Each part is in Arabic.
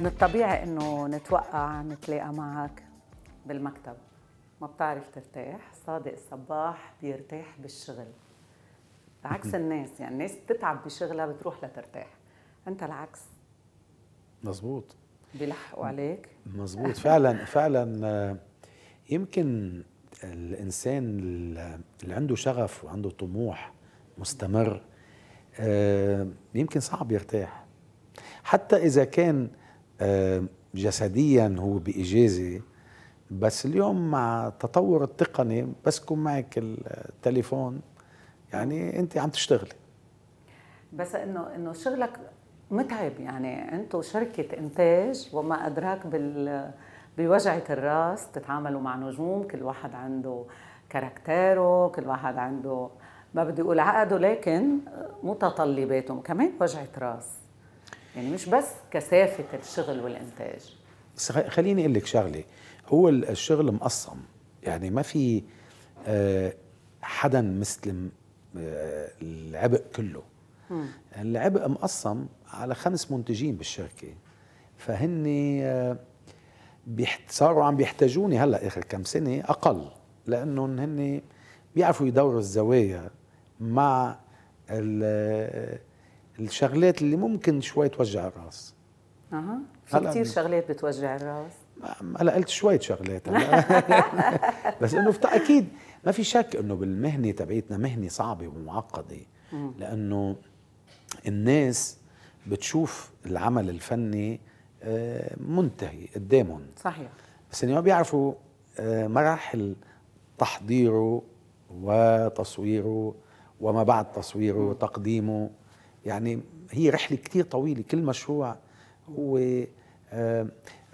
من الطبيعي إنه نتوقع نتلاقى معك بالمكتب. ما بتعرف ترتاح صادق الصباح بيرتاح بالشغل. عكس الناس يعني الناس بتتعب بشغلها بتروح لترتاح. أنت العكس. مزبوط بيلحقوا عليك. مزبوط فعلا فعلا آه، يمكن الإنسان اللي عنده شغف وعنده طموح مستمر آه، يمكن صعب يرتاح. حتى إذا كان جسديا هو بإجازة بس اليوم مع تطور التقني بس يكون معك التليفون يعني أنت عم تشتغلي. بس إنه إنه شغلك متعب يعني أنتم شركة إنتاج وما أدراك بال بوجعة الرأس تتعاملوا مع نجوم كل واحد عنده كاركتيره كل واحد عنده ما بدي أقول عقده لكن متطلباته كمان وجعة رأس. يعني مش بس كثافة الشغل والإنتاج. بس خليني أقول لك شغلة. هو الشغل مقسم. يعني ما في آه، حدا مستلم آه، العبء كله. العبء مقسم على خمس منتجين بالشركة. فهن آه، صاروا عم بيحتاجوني هلأ آخر كم سنة أقل. لأنهم هن بيعرفوا يدوروا الزوايا مع الشغلات اللي ممكن شوي توجع الراس. أها. في كثير شغلات بتوجع الراس. هلا قلت شوية شغلات. بس إنه أكيد ما في شك إنه بالمهنة تبعيتنا مهنة صعبة ومعقدة. لأنه الناس بتشوف العمل الفني آه، منتهي قدامهم. صحيح. بس ما بيعرفوا آه، مراحل تحضيره وتصويره وما بعد تصويره وتقديمه. يعني هي رحلة كتير طويلة كل مشروع هو آه،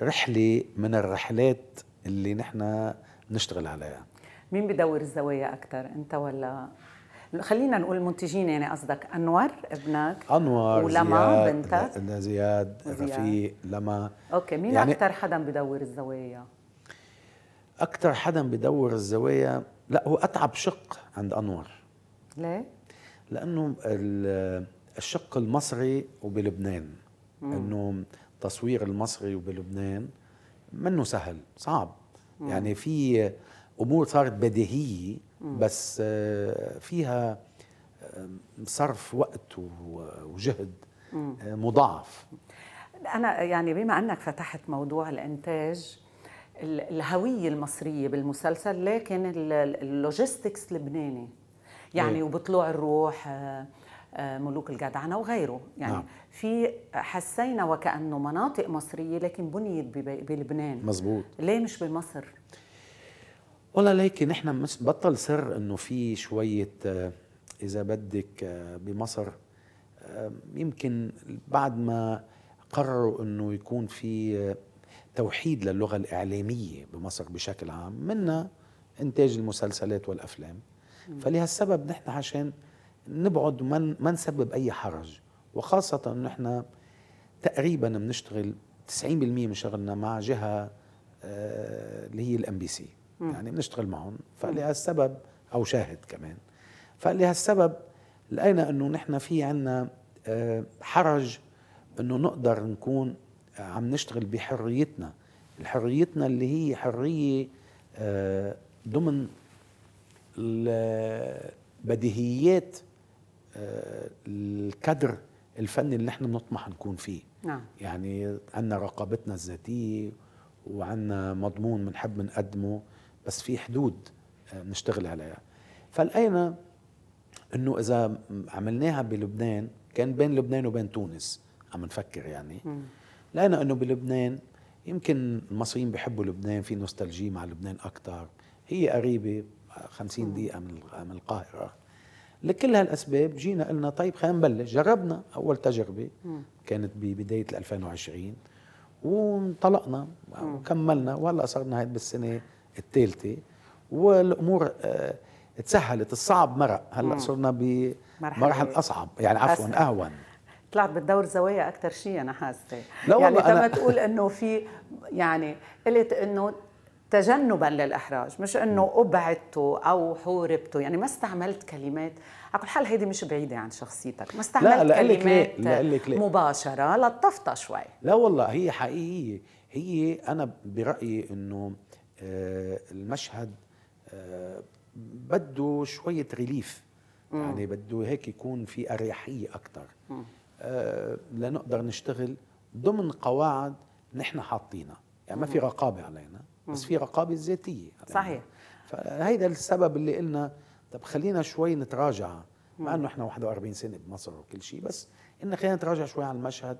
رحلة من الرحلات اللي نحن نشتغل عليها. مين بدور الزوايا أكثر أنت ولا؟ خلينا نقول المنتجين يعني قصدك انور ابنك انور ولما؟ بنتك؟ زياد, زياد. رفيق لما؟ أوكي مين يعني أكثر حدا بدور الزوايا؟ أكثر حدا بدور الزوايا لا هو أتعب شق عند انور ليه؟ لأنه الشق المصري وبلبنان. إنه تصوير المصري وبلبنان منه سهل صعب. مم. يعني في أمور صارت بديهية بس آه، فيها آه، صرف وقت وجهد آه، مضاعف. أنا يعني بما أنك فتحت موضوع الإنتاج الهوية المصرية بالمسلسل لكن اللوجيستكس لبناني. يعني إيه؟ وبطلوع الروح ملوك الجدعنة وغيره. يعني نعم. في حسينا وكانه مناطق مصرية لكن بنيت بلبنان. مزبوط ليه مش بمصر؟ والله ليك نحن بطل سر إنه في شوية آه، إذا بدك آه، بمصر آه، يمكن بعد ما قرروا إنه يكون في توحيد للغة الإعلامية بمصر بشكل عام منا إنتاج المسلسلات والأفلام. فلهالسبب نحن عشان نبعد وما ما نسبب أي حرج. وخاصة إنه نحن تقريبا بنشتغل 90% من شغلنا مع جهة اللي هي ال MBC يعني بنشتغل معهم. فلهالسبب أو شاهد كمان. فلهالسبب لقينا إنه نحن في عنا آه، حرج إنه نقدر نكون عم نشتغل بحريتنا. الحريتنا اللي هي حرية آه، ضمن بديهيات آه، الكادر الفني اللي نحن بنطمح نكون فيه. نعم. يعني عندنا رقابتنا الذاتية وعندنا مضمون بنحب نقدمه بس في حدود بنشتغل عليها. فلقينا إنه إذا عملناها بلبنان كان بين لبنان وبين تونس عم نفكر يعني. لقينا إنه بلبنان يمكن المصريين بيحبوا لبنان في نوستالجي مع لبنان أكثر هي قريبة 50 دقيقة من القاهرة. لكل هالأسباب جينا قلنا طيب خلينا نبلش. جربنا أول تجربة كانت ببدايه 2020 وانطلقنا وكملنا وهلأ صرنا هيك بالسنة الثالثة والأمور آه، تسهلت الصعب مرق. هلأ صرنا بمراحل أصعب. يعني عفوا أهون. طلعت بتدور زوايا أكثر شيء أنا حاسة. لا والله يعني لما تقول إنه في يعني قلت إنه تجنبا للإحراج مش إنه أبعدته أو حوربته يعني ما استعملت كلمات. على كل حال هيدي مش بعيدة عن شخصيتك ما استعملت لا كلمات لا لك لا مباشرة لطفتها شوي. لا والله هي حقيقية. هي أنا برأيي إنه آه، المشهد آه، بده شوية ريليف يعني بده هيك يكون في أريحية أكثر آه، لنقدر نشتغل ضمن قواعد نحن حاطينها. يعني ما في رقابة علينا. بس في رقابة ذاتيه. صحيح فهيدا السبب اللي قلنا طب خلينا شوي نتراجع مع إنه إحنا 41 سنة بمصر وكل شيء بس انه خلينا نتراجع شوي على المشهد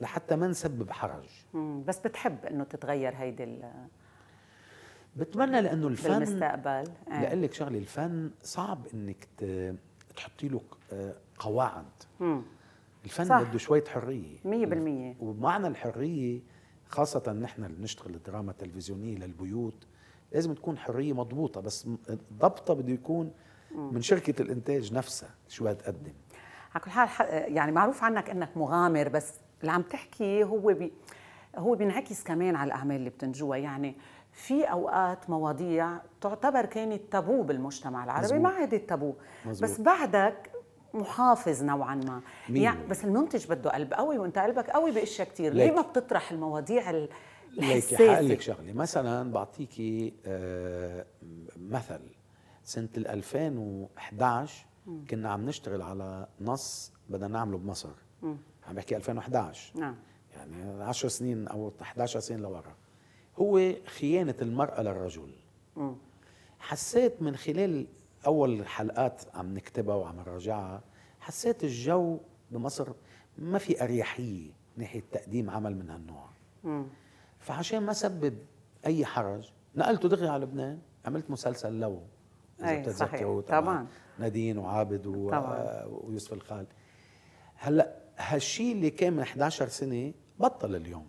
لحتى ما نسبب حرج مم. بس بتحب إنه تتغير هيدي ال- بتمنى لأنه الفن بالمستقبل إيه. لأقول لك شغلة الفن صعب إنك تحطي له ق- قواعد مم. الفن صح. بده شوية حرية مية بالمية وبمعنى الحريه خاصه نحن اللي نشتغل الدراما التلفزيونية للبيوت لازم تكون حرية مضبوطة بس ضبطها بده يكون من شركة الإنتاج نفسها شو بتقدم على كل حال يعني معروف عنك إنك مغامر بس اللي عم تحكي هو بي هو بينعكس كمان على الأعمال اللي بتنجوها يعني في أوقات مواضيع تعتبر كانت تابو بالمجتمع العربي مزبوط. ما عادت تابو مزبوط. بس بعدك محافظ نوعا ما. مية. يعني. بس المنتج بده قلب قوي وانت قلبك قوي بأشياء كثير. ليه ما بتطرح المواضيع ال- ليك حقول لك الحساسه شغلة. مثلا بعطيكي آه، مثل. سنة ال 2011 كنا عم نشتغل على نص بدنا نعمله بمصر. عم بحكي 2011 نعم. يعني 10 سنين أو 11 سنه لورا. هو خيانة المرأة للرجل. مم. حسيت من خلال أول حلقات عم نكتبها وعم نراجعها حسيت الجو بمصر ما في أريحية ناحية تقديم عمل من هالنوع مم. فعشان ما سبب أي حرج نقلته دغري على لبنان عملت مسلسل لو إذا صحيح. بتتذكروا طبعاً. نادين وعابد و... طبعاً. ويوسف الخال هلأ هالشيء اللي كان من 11 سنة بطل اليوم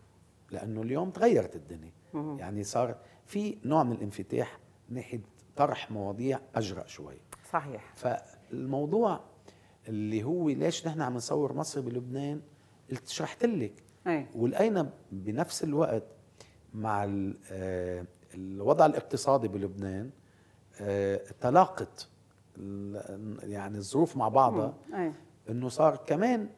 لأنه اليوم تغيرت الدنيا يعني صار في نوع من الانفتاح ناحية طرح مواضيع أجرأ شوي صحيح. فالموضوع اللي هو ليش نحن عم نصور مصر بلبنان؟ قلت شرحت لك؟ إيه ولقينا بنفس الوقت مع آه، الوضع الاقتصادي بلبنان آه، تلاقت يعني الظروف مع بعضها. إنه صار كمان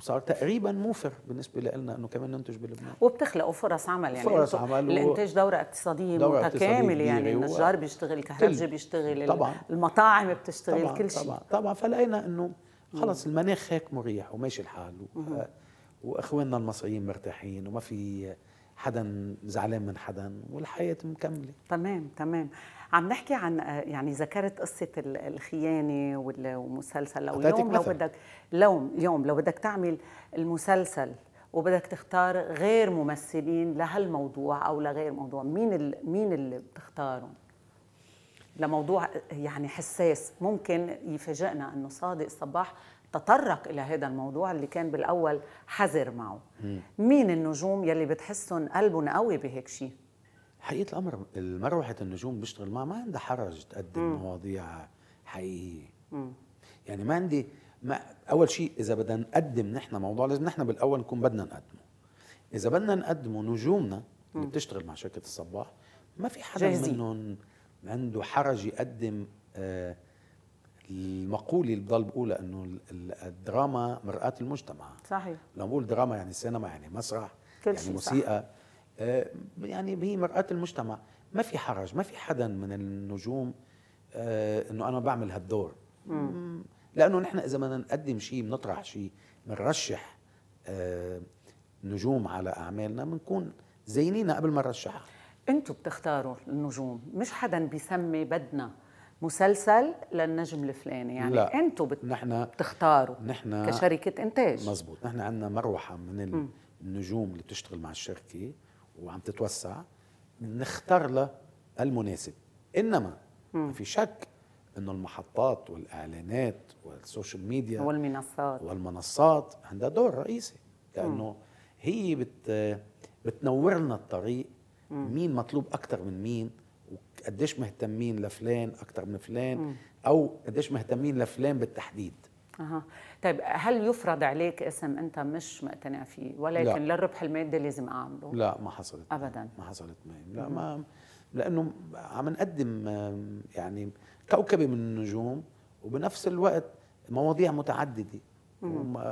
صار تقريبا موفر بالنسبة لنا إنه كمان ننتج بلبنان. وبتخلقوا فرص عمل يعني. فرص عمل الإنتاج دورة اقتصادية دورة متكاملة يعني. و- النجار بيشتغل الكهربجي بيشتغل طبعاً. المطاعم بتشتغل طبعا كل شيء. طبعا. طبعا فلقينا إنه خلص المناخ هيك مريح وماشي الحال و- وإخواننا المصريين مرتاحين وما في حدا زعلان من حدا والحياة مكملة. تمام تمام. عم نحكي عن آه، يعني ذكرت قصة ال- الخيانة وال- والمسلسل لو اليوم لو. بدك لو اليوم لو بدك تعمل المسلسل وبدك تختار غير ممثلين لهالموضوع أو لغير موضوع مين ال- مين اللي بتختارهم؟ لموضوع يعني حساس. ممكن يفاجئنا إنه صادق صباح تطرق إلى هذا الموضوع اللي كان بالأول حذر معه. مين النجوم يلي بتحسهم قلبهم قوي بهيك شيء حقيقة الأمر المروحه النجوم بيشتغل معها ما عندها حرج تقدم مواضيع حقيقية. يعني ما عندي ما أول شيء إذا بدنا نقدم نحن موضوع لازم نحن بالأول نكون بدنا نقدمه. إذا بدنا نقدمه نجومنا اللي بتشتغل مع شركة الصباح ما في حدا جاهزين. منهم عنده حرج يقدم آه المقولة اللي بضل بقولها إنه ال- ال- الدراما مرآة المجتمع. صحيح. لما بقول دراما يعني سينما يعني مسرح كل يعني شيء صح. آه يعني هي مرآة المجتمع. ما في حرج ما في حدا من النجوم آه إنه أنا بعمل هالدور. مم. لأنه نحن إذا بدنا نقدم شيء بنطرح شيء بنرشح آه نجوم على أعمالنا بنكون زينينا قبل ما نرشحها. أنتوا بتختاروا النجوم. مش حدا بيسمي بدنا مسلسل للنجم الفلاني. يعني لا. أنتوا بت- نحن بتختاروا نحن كشركة إنتاج. مزبوط نحن عندنا مروحة من ال- النجوم اللي بتشتغل مع الشركة. وعم تتوسع نختار لها المناسب. إنما ما في شك إنه المحطات والإعلانات وال social media والمنصات. والمنصات عندها دور رئيسي لأنه هي بت بتنور لنا الطريق مين مطلوب أكثر من مين وقديش مهتمين لفلان أكثر من فلان أو قديش مهتمين لفلان بالتحديد. أها طيب هل يفرض عليك اسم أنت مش مقتنع فيه ولكن لا. للربح المادي لازم أعمله لا ما حصلت. أبداً. ما حصلت معي لا ما لأنه عم نقدم يعني كوكبه من النجوم وبنفس الوقت مواضيع متعددة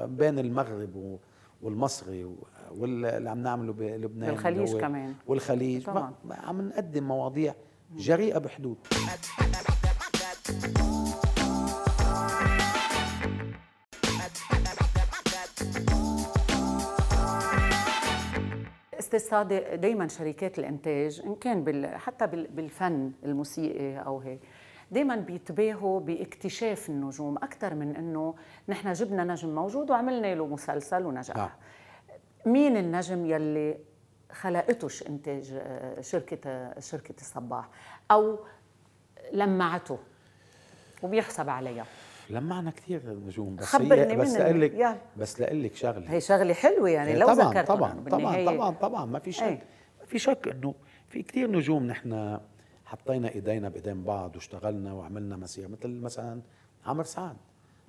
بين المغرب والمصري واللي عم نعمله بلبنان والخليج كمان. والخليج طبعاً. عم نقدم مواضيع جريئة بحدود أستاذ صادق دائما شركات الإنتاج إن كان بال... حتى بال... بالفن الموسيقي أو هيك دائما بيتباهوا باكتشاف النجوم أكثر من إنه نحن جبنا نجم موجود وعملنا له مسلسل ونجح. نعم. مين النجم يلي خلقتوش إنتاج آه، شركة آه، شركة الصباح؟ أو لمعته وبيحسب عليها. لمعنا كثير نجوم بس خبرني هي بس من لأقول لك. بس لأقول لك شغلة. هي شغلة حلوة يعني إيه لو طبعا ذكرتهم طبعا طبعا طبعا طبعا ما في شك إيه. ما في شك إنه في كثير نجوم نحن حطينا إيدينا بإيدين بعض واشتغلنا وعملنا مسيرة مثل مثلا عمرو سعد.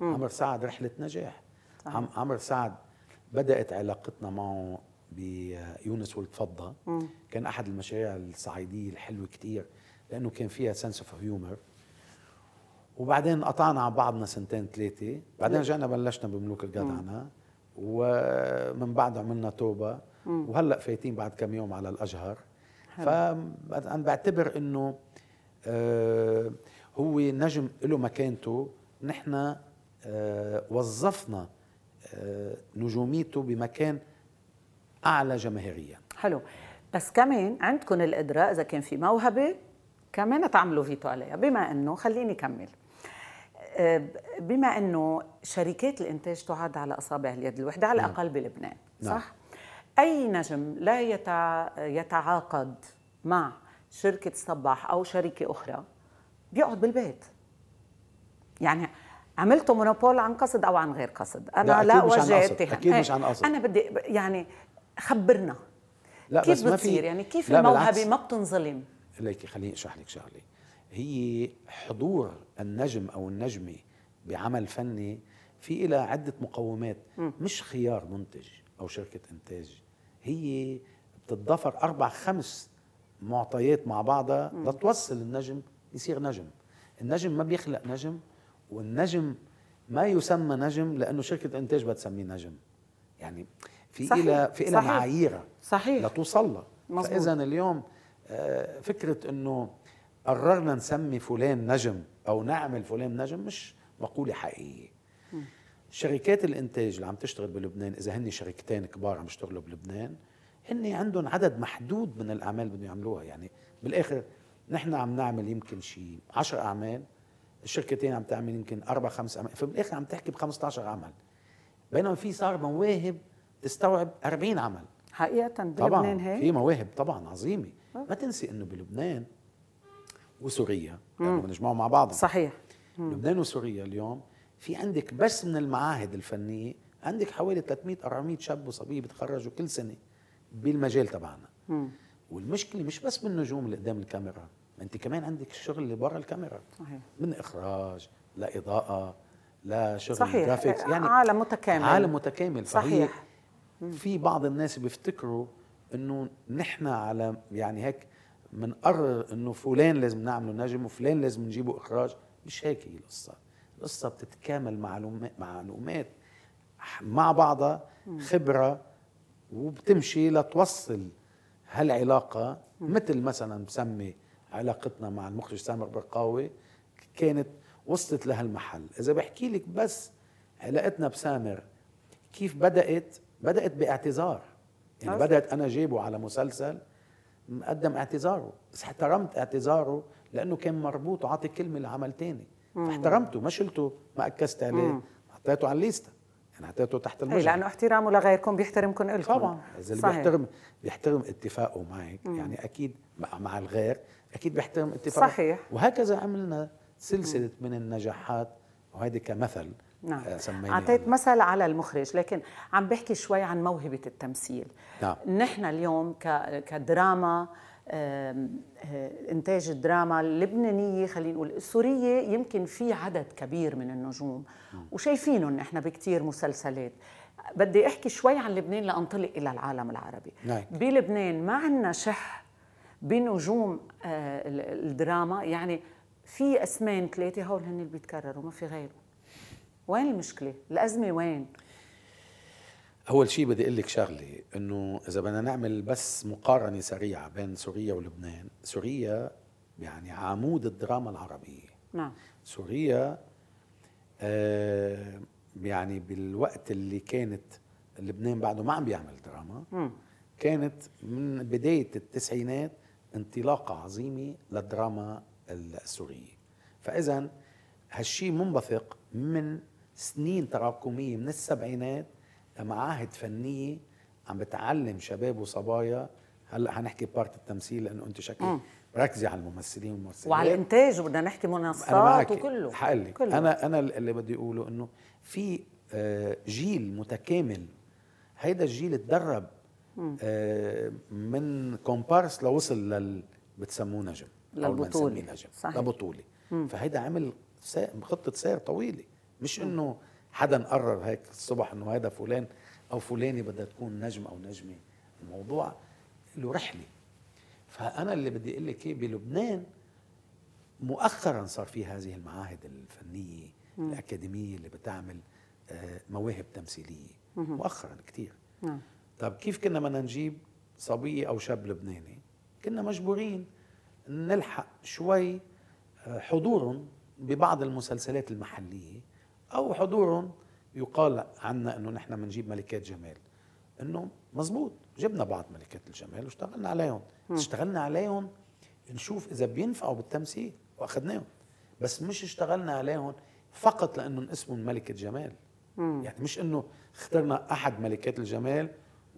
عمرو سعد رحلة نجاح. عم عمرو سعد بدأت علاقتنا معه بيونس ولد فضة. كان أحد المشاريع الصعيدية الحلوة كثير لأنه كان فيها sense of humor وبعدين قطعنا عن بعضنا سنتين ثلاثة. بعدين رجعنا بلشنا بملوك الجدعنة ومن بعد عملنا توبة. وهلأ فايتين بعد كم يوم على الأجهر فأنا بعتبر إنه آه، هو نجم له مكانته. نحن آه، وظفنا آه، نجوميته بمكان أعلى جماهيريا. حلو. بس كمان عندكم القدرة إذا كان في موهبة كمان تعملوا فيتو عليها. بما أنه خليني كمل. بما أنه شركات الإنتاج تعد على أصابع اليد الواحدة على نعم. الأقل بلبنان نعم. صح؟ أي نجم لا يتع... يتعاقد مع شركة صباح أو شركة أخرى بيقعد بالبيت يعني عملتوا مونوبول عن قصد أو عن غير قصد أنا لا، لا, أكيد مش عن وجه قصد، اتهام أكيد مش إيه، عن قصد. أنا بدي يعني خبرنا لا كيف بس ما بتصير في يعني كيف الموهبة. ما بتنظلم ليكي خليني أشرح لك شغلة هي حضور النجم أو النجمه بعمل فني في لها عدة مقومات مش خيار منتج أو شركة إنتاج هي بتتضافر أربع خمس معطيات مع بعضها لتوصل النجم يصير نجم النجم ما بيخلق نجم والنجم ما يسمى نجم لأنه شركة إنتاج بتسميه نجم يعني في صحيح، لها في لها صحيح. معاييرها صحيح. لتوصل لها. فإذا اليوم آه، فكرة إنه قررنا نسمي فلان نجم أو نعمل فلان نجم مش مقولة حقيقية. شركات الإنتاج اللي عم تشتغل بلبنان إذا هن شركتين كبار عم يشتغلوا بلبنان هن عندهم عدد محدود من الأعمال بدهم يعملوها. يعني بالآخر نحن عم نعمل يمكن شيء 10 أعمال الشركتين عم تعمل يمكن أربع خمس أعمال. فبالآخر عم تحكي ب 15 عمل. بينما في صار مواهب تستوعب 40 عمل. حقيقة طبعا بلبنان هيك؟ في مواهب طبعا عظيمة. ما تنسي إنه بلبنان وسوريا. يعني بنجمعوا مع بعض صحيح. لبنان وسوريا اليوم في عندك بس من المعاهد الفنية عندك حوالي 300 400 شاب وصبية بيتخرجوا كل سنة بالمجال تبعنا. والمشكلة مش بس بالنجوم اللي قدام الكاميرا أنت كمان عندك الشغل اللي برا الكاميرا. صحيح. من إخراج لا لا شغل صحيح. جرافيكس يعني عالم متكامل. عالم متكامل. صحيح. في بعض الناس بيفتكروا إنه نحن على يعني هيك بنقرر إنه فلان لازم نعمله نجم وفلان لازم نجيبه إخراج. مش هيك هي القصة. القصة بتتكامل معلومات معلومات مع بعضها خبرة وبتمشي لتوصل هالعلاقة. مثل مثلا بسمي علاقتنا مع المخرج سامر برقاوي كانت وصلت لهالمحل. إذا بحكي لك بس علاقتنا بسامر كيف بدأت؟ بدأت باعتذار. يعني. بدأت أنا جايبه على مسلسل مقدم اعتذاره. بس احترمت اعتذاره لأنه كان مربوط وعاطي كلمه لعمل تاني. فاحترمته ما شلته ما اكست عليه. حطيته على الليستة. يعني حطيته تحت اي المجهر لأنه احترامه لغيركم بيحترمكم إلكم. طبعا. اذا اللي. بيحترم بيحترم اتفاقه معك. يعني أكيد مع, مع الغير أكيد بيحترم اتفاقه. صحيح. وهكذا عملنا سلسلة من النجاحات. وهذه كمثل نعم. آه، أعطيت. مثل على المخرج لكن عم بحكي شوي عن موهبة التمثيل. نعم. نحن اليوم كدراما آه، إنتاج الدراما اللبنانية خلينا نقول السورية يمكن في عدد كبير من النجوم. وشايفينهم نحن بكتير مسلسلات. بدي أحكي شوي عن لبنان لأنطلق إلى العالم العربي. نعم. بلبنان ما عندنا شح بنجوم آه، الدراما. يعني في اسمين ثلاثة هول هن اللي بيتكرروا ما في غيره وين المشكلة؟ الأزمة وين؟ أول شيء بدي أقول لك شغلة إنه إذا بدنا نعمل بس مقارنة سريعة بين سوريا ولبنان سوريا يعني عمود الدراما العربية. نعم. سوريا آه يعني بالوقت اللي كانت لبنان بعده ما عم بيعمل دراما. م. كانت من بداية التسعينات انطلاقه عظيمة للدراما السورية. فاذا هالشيء منبثق من سنين تراكمية من السبعينات لمعاهد فنية عم بتعلم شباب وصبايا. هلا حنحكي بارت التمثيل لأنه أنت شكلك ركزي على الممثلين والممثلات. وعلى الإنتاج وبدنا نحكي منصات وكله. حقلك كله. أنا أنا اللي بدي أقوله إنه في آه، جيل متكامل. هيدا الجيل تدرب آه، من كومبارس لوصل لل بتسموه نجم للبطولة. نجم صحيح. لبطولة. فهيدا عمل خطة سير طويلة. مش إنه حدا قرر هيك الصبح إنه هذا فلان أو فلانه بدها تكون نجم أو نجمة. الموضوع له رحلة. فأنا اللي بدي أقول لك بلبنان مؤخرا صار في هذه المعاهد الفنية م. الأكاديمية اللي بتعمل آه، مواهب تمثيلية. مؤخرا كثير طب كيف كنا بدنا نجيب صبية أو شاب لبناني؟ كنا مجبورين نلحق شوي آه، حضورهم ببعض المسلسلات المحلية. أو حضورهم يقال عنا إنه نحن بنجيب ملكات جمال. إنه مزبوط جبنا بعض ملكات الجمال واشتغلنا عليهم. اشتغلنا عليهم نشوف إذا بينفعوا بالتمثيل وأخذناهم. بس مش اشتغلنا عليهم فقط لإنه اسمهم ملكه جمال مم. يعني مش إنه اخترنا أحد ملكات الجمال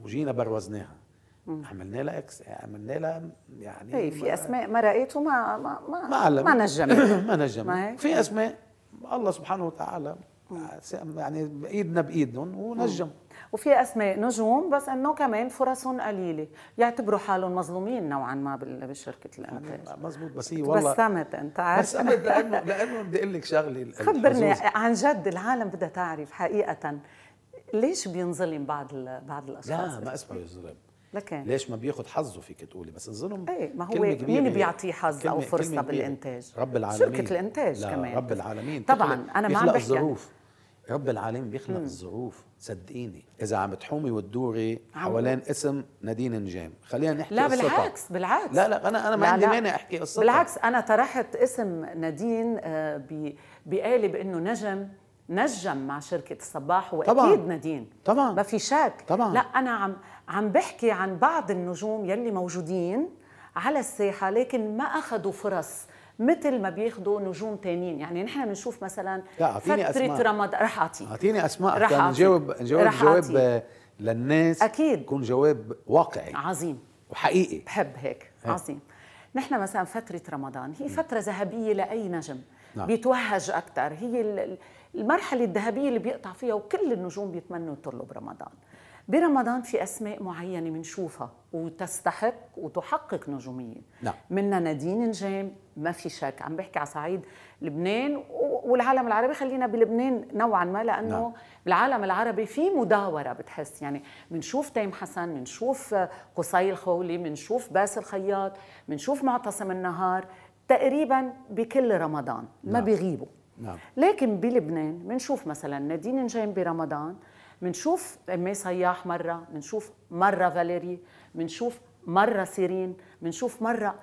وجينا بروزناها. عملنا لها إكس عملنا لها يعني اي في أسماء مرقت وما ما ما ما, ما نجمت. ما نجمت. في أسماء الله سبحانه وتعالى يعني ايدنا بإيدهم ونجم. وفي أسماء نجوم بس إنه كمان فرصهم قليلة. يعتبروا حالهم مظلومين نوعا ما بشركة الانتاج مزبوط بس هي والله بسمت أنت عارف. بسمت لأنه لأنه بدي أقول لك شغلة خبرني عن جد العالم بدها تعرف حقيقه ليش بينظلم بعض بعض الأشخاص؟ لا ما اسمه يظلم لكن ليش ما بياخذ حظه فيك تقولي؟ بس الظلم إيه ما هو مين بيعطيه حظ أو فرصة بالإنتاج؟ رب العالمين. شركة الإنتاج لا كمان. رب العالمين. طبعا أنا ما عم بحكي. الظروف رب العالمين بيخلق مم. الظروف صدقيني. إذا عم تحومي وتدوري حوالين اسم نادين نجام. خلينا نحكي لا قصتها. بالعكس بالعكس. لا لا أنا أنا ما عندي مانع أحكي قصتها. بالعكس أنا طرحت اسم نادين آه، بقالب انه نجم نجم مع شركة الصباح وأكيد طبعا. نادين. طبعا. ما في شك. طبعا. لا أنا عم عم بحكي عن بعض النجوم يلي موجودين على الساحة لكن ما أخذوا فرص مثل ما بياخذوا نجوم تانيين. يعني نحن بنشوف مثلا لا فترة أسماء. رمضان رح اعطي أعطيني أسماء. رح نجاوب نجاوب جواب للناس أكيد. يكون جواب واقعي. عظيم. وحقيقي. بحب هيك. هي. عظيم. نحن مثلا فترة رمضان هي فترة ذهبية لأي نجم. نعم. بيتوهج أكثر هي المرحلة الذهبية اللي بيقطع فيها وكل النجوم بيتمنوا يطلوا برمضان. برمضان في أسماء معينة بنشوفها وتستحق وتحقق نجومية نعم. منها نادين نجام ما في شك عم بحكي على صعيد لبنان والعالم العربي خلينا بلبنان نوعا ما لأنه نعم. بالعالم العربي في مداورة بتحس يعني بنشوف تيم حسن بنشوف قصي الخولي بنشوف باسل خياط بنشوف معتصم النهار تقريبا بكل رمضان ما نعم. بيغيبوا نعم. لكن بلبنان بنشوف مثلا نادين نجام برمضان بنشوف ايميه صياح مرة بنشوف مرة فاليري بنشوف مرة سيرين بنشوف مرة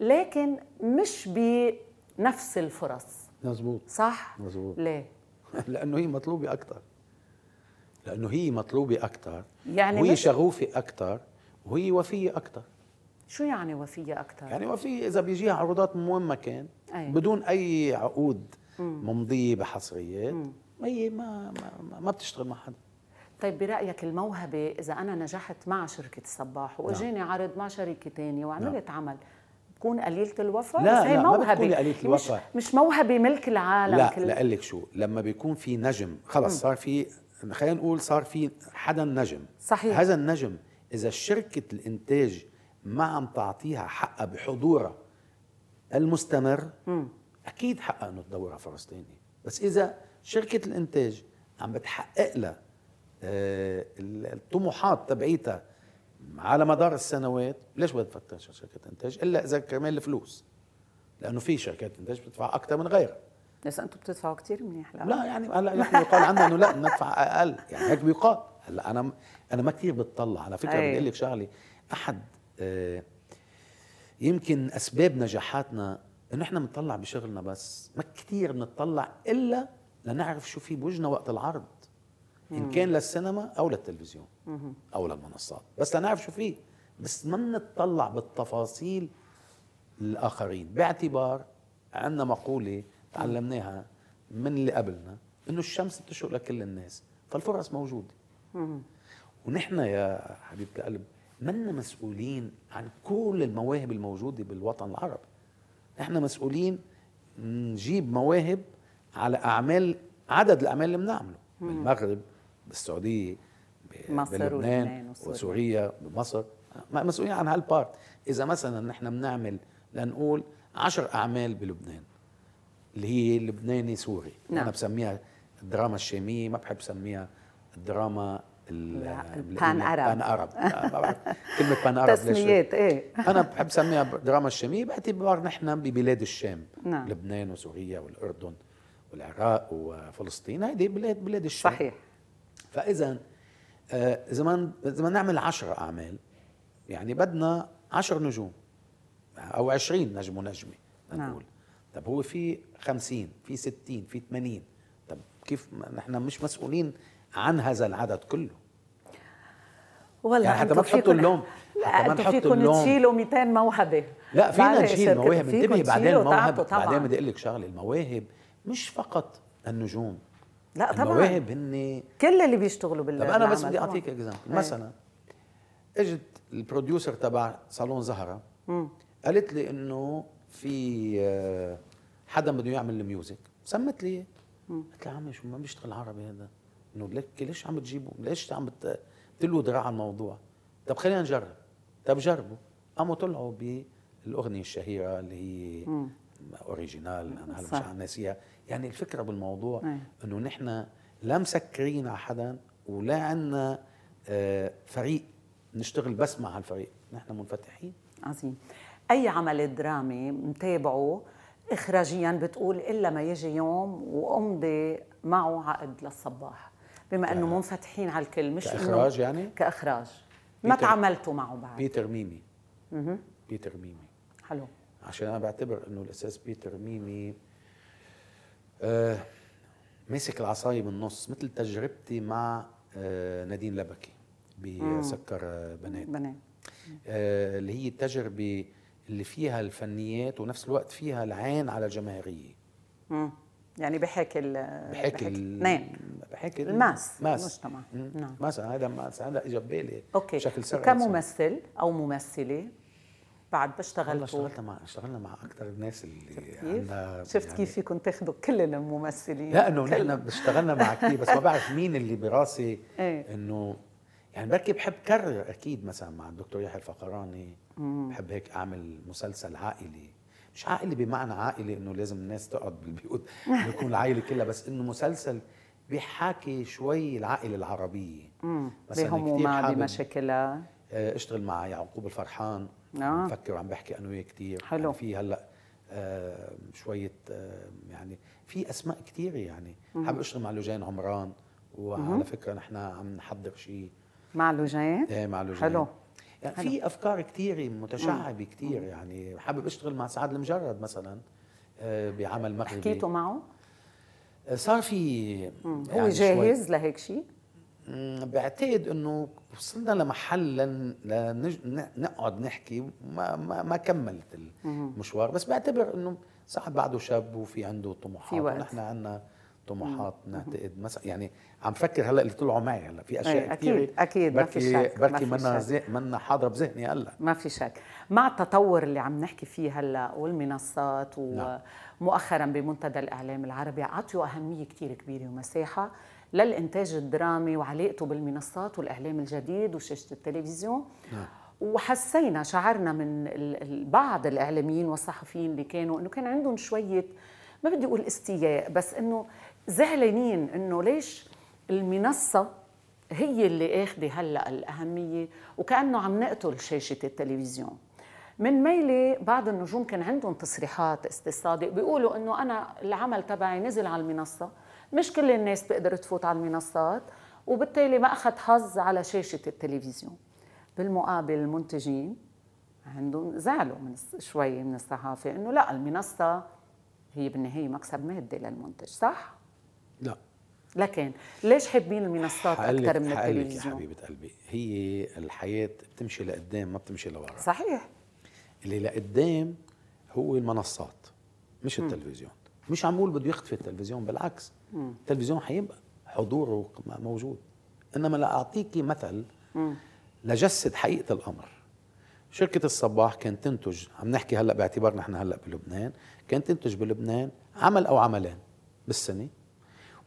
لكن مش بنفس الفرص. مزبوط صح؟ مزبوط ليه لأنه هي مطلوبة أكثر لأنه هي مطلوبة أكثر يعني وهي شغوفة أكثر وهي وفية أكثر شو يعني وفية أكثر يعني وفية إذا بيجيها عروضات من وين ما كان أي. بدون أي عقود ممضية بحصريات هي ما ما, ما بتشتغل مع حدا. طيب برأيك الموهبة إذا أنا نجحت مع شركة الصباح. واجاني نعم. عرض مع شركه ثانية وعملت نعم. عمل بتكون قليلة الوفاء لا بس هي لا موهبة ما بتكون قليلة الوفاء مش, مش موهبة ملك العالم لا كل... لا لك شو لما بيكون في نجم خلص صار في خلينا نقول صار في حدا نجم صحيح هذا النجم إذا شركة الإنتاج ما عم تعطيها حقها بحضورها المستمر م. أكيد حقها إنه تدورها فرص ثانية بس إذا شركة الإنتاج عم بتحقق لها الطموحات تبعيتها على مدار السنوات ليش بدها تفتش شركه إنتاج؟ إلا إذا كرمال الفلوس لأنه في شركات إنتاج بتدفع أكثر من غيرها. بس أنتم بتدفعوا كثير منيح لا. لا يعني هلا نحن يقال عنا إنه لا ندفع أقل. يعني هيك بيقال. هلا أنا أنا ما كثير بتطلع. على فكرة. بدي أقول لك شغلة. أحد آه، يمكن أسباب نجاحاتنا إنه إحنا بنطلع بشغلنا بس ما كثير بنطلع إلا لنعرف شو في بوجهنا وقت العرض. إن كان للسينما أو للتلفزيون أو للمنصات بس لنعرف شو في بس ما بنطلع بالتفاصيل الآخرين. باعتبار عندنا مقولة تعلمناها من اللي قبلنا إنه الشمس بتشرق لكل الناس فالفرص موجودة. ونحن يا حبيبة القلب منا مسؤولين عن كل المواهب الموجودة بالوطن العربي نحن مسؤولين نجيب مواهب على أعمال عدد الأعمال اللي بنعمله. بالمغرب بالسعودية مصر بلبنان وسوريا. بمصر. مسؤولين عن هال part إذا مثلا نحن بنعمل لنقول عشر أعمال بلبنان اللي هي لبناني سوري. نعم. أنا بسميها الدراما الشامية ما بحب سميها الدراما ال pan Arab. pan بعرف. كلمة pan ليش تسميات إيه. أنا بحب سميها دراما الشامية باعتبار نحن ببلاد الشام. نعم. لبنان وسوريا والأردن والعراق وفلسطين هيدي بلاد بلاد الشام. صحيح. فإذا آه، إذا ما إذا ما نعمل 10 أعمال يعني بدنا 10 نجوم أو 20 نجم ونجمة نعم. نقول. طب هو في 50 في 60 في 80 طب كيف نحن مش مسؤولين عن هذا العدد كله. والله يعني حتى ما تحطوا اللوم لا حتى ما فيكم اللوم. تشيلوا 200 موهبة. لا فينا نشيل مواهب. انتبهي بعدين المواهب. بعدين بدي أقول لك شغلة المواهب مش فقط النجوم. لا طبعا. المواهب هن كل اللي بيشتغلوا بال طب أنا بس بدي. أعطيك example. مثلا إجت ال producer تبع صالون زهرة مم. قالت لي إنه في آه، حدا بده يعمل ال music سمت لي. قلت لها عمي شو ما بيشتغل عربي هذا؟ إنه لك ليش عم بتجيبه ليش عم بتلوا دراع على الموضوع؟ طب خلينا نجرب. طب جربوا. قاموا طلعوا بالأغنية الشهيرة اللي هي original أنا هلا مش ناسيها. يعني الفكرة بالموضوع أي. إنه نحن لا مسكرين على حدا ولا عندنا آه، فريق نشتغل بس مع هالفريق. نحن منفتحين. عظيم. أي عمل درامي متابعه اخراجيا بتقول إلا ما يجي يوم وأمضي معه عقد للصباح. بما إنه منفتحين على الكل مش إنه كإخراج يعني؟ كإخراج. ما تعاملتوا معه بعد؟ بيتر ميمي. بيتر ميمي. حلو. عشان أنا بعتبر إنه الاستاذ بيتر ميمي آه ماسك العصاية بالنص مثل تجربتي مع آه نادين لبكي بسكر آه، بنات. بنات. آه اللي هي التجربة اللي فيها الفنيات ونفس الوقت فيها العين على الجماهيرية. مم. يعني بحكي ال بحكي ال- اثنين بحكي ال- ال mass mass. المجتمع. نعم. مثلا هذا mass هذا اجى ببالي okay. بشكل سريع. كممثل أو ممثلة بعد والله باشتغلتوا اشتغلنا مع اشتغلنا مع أكثر الناس اللي؟ عندنا شفت يعني- كيف فيكم تاخذوا كل الممثلين لا إنه نحن اشتغلنا مع كثير بس ما بعرف مين اللي براسي إيه. إنه يعني بركي بحب كرر أكيد مثلا مع الدكتور يحيى الفخراني بحب هيك أعمل مسلسل عائلي. مش عائلي بمعنى عائلي إنه لازم الناس تقعد بالبيوت يكون العائلة كلها بس إنه مسلسل بيحاكي شوي العائلة العربية. مثلاً بهمومها بمشاكلها. آه، أشتغل مع يعقوب الفرحان. آه. بفكر وعم بحكي أنا وياه كثير حلو. يعني في هلأ آه، شوية آه، يعني في أسماء كثيره يعني. حابب أشتغل مع لوجين عمران وعلى فكرة نحن عم نحضر شيء. مع لوجين إيه مع لوجين حلو. يعني في أفكار كثيره متشعبة كثير يعني. حابب أشتغل مع سعد المجرد مثلا آه، بعمل مغربي. حكيتوا معه؟ آه، صار في هو يعني شوي- جاهز لهيك شيء؟ بعتقد إنه وصلنا لمحل لن لنج... ن- نقعد نحكي ما ما, ما كملت المشوار. بس بعتبر إنه صح بعده شاب وفي عنده طموحات في وقت. ونحن عندنا طموحات نعتقد. مثلا يعني عم فكر هلأ اللي طلعوا معي هلأ في أشياء أكيد، كثيره أكيد، ما في شك، بركي منا منا حاضرة بذهني هلأ. ما في شك. مع التطور اللي عم نحكي فيه هلأ والمنصات نعم. ومؤخرا بمنتدى الإعلام العربي اعطوا أهمية كثير كبيرة ومساحة للإنتاج الدرامي وعلاقته بالمنصات والإعلام الجديد وشاشة التلفزيون نعم. وحسينا شعرنا من بعض الإعلاميين والصحفيين اللي كانوا إنه كان عندهم شوية ما بدي أقول استياء بس إنه زعلانين إنه ليش المنصة هي اللي آخذة هلأ الأهمية وكأنه عم نقتل شاشة التلفزيون من ميلي بعض النجوم كان عندهم تصريحات أستاذ صادق بيقولوا إنه أنا العمل تبعي نزل على المنصة. مش كل الناس بتقدر تفوت على المنصات وبالتالي ما أخذ حظ على شاشة التلفزيون. بالمقابل المنتجين عندهم زعلوا من شوي من الصحافة إنه لا المنصة هي بالنهاية مكسب مادي للمنتج صح؟ لا. لكن ليش حابين المنصات أكثر من التلفزيون يا حبيبة قلبي. هي الحياة بتمشي لقدام ما بتمشي لورا. صحيح. اللي لقدام هو المنصات مش. التلفزيون مش عم بقول بده يختفي التلفزيون بالعكس. التلفزيون حيبقى حضوره موجود إنما لاعطيكي مثل. لجسد حقيقة الأمر شركة الصباح كانت تنتج عم نحكي هلأ باعتبار نحن هلأ بلبنان كانت تنتج بلبنان عمل أو عملين بالسنة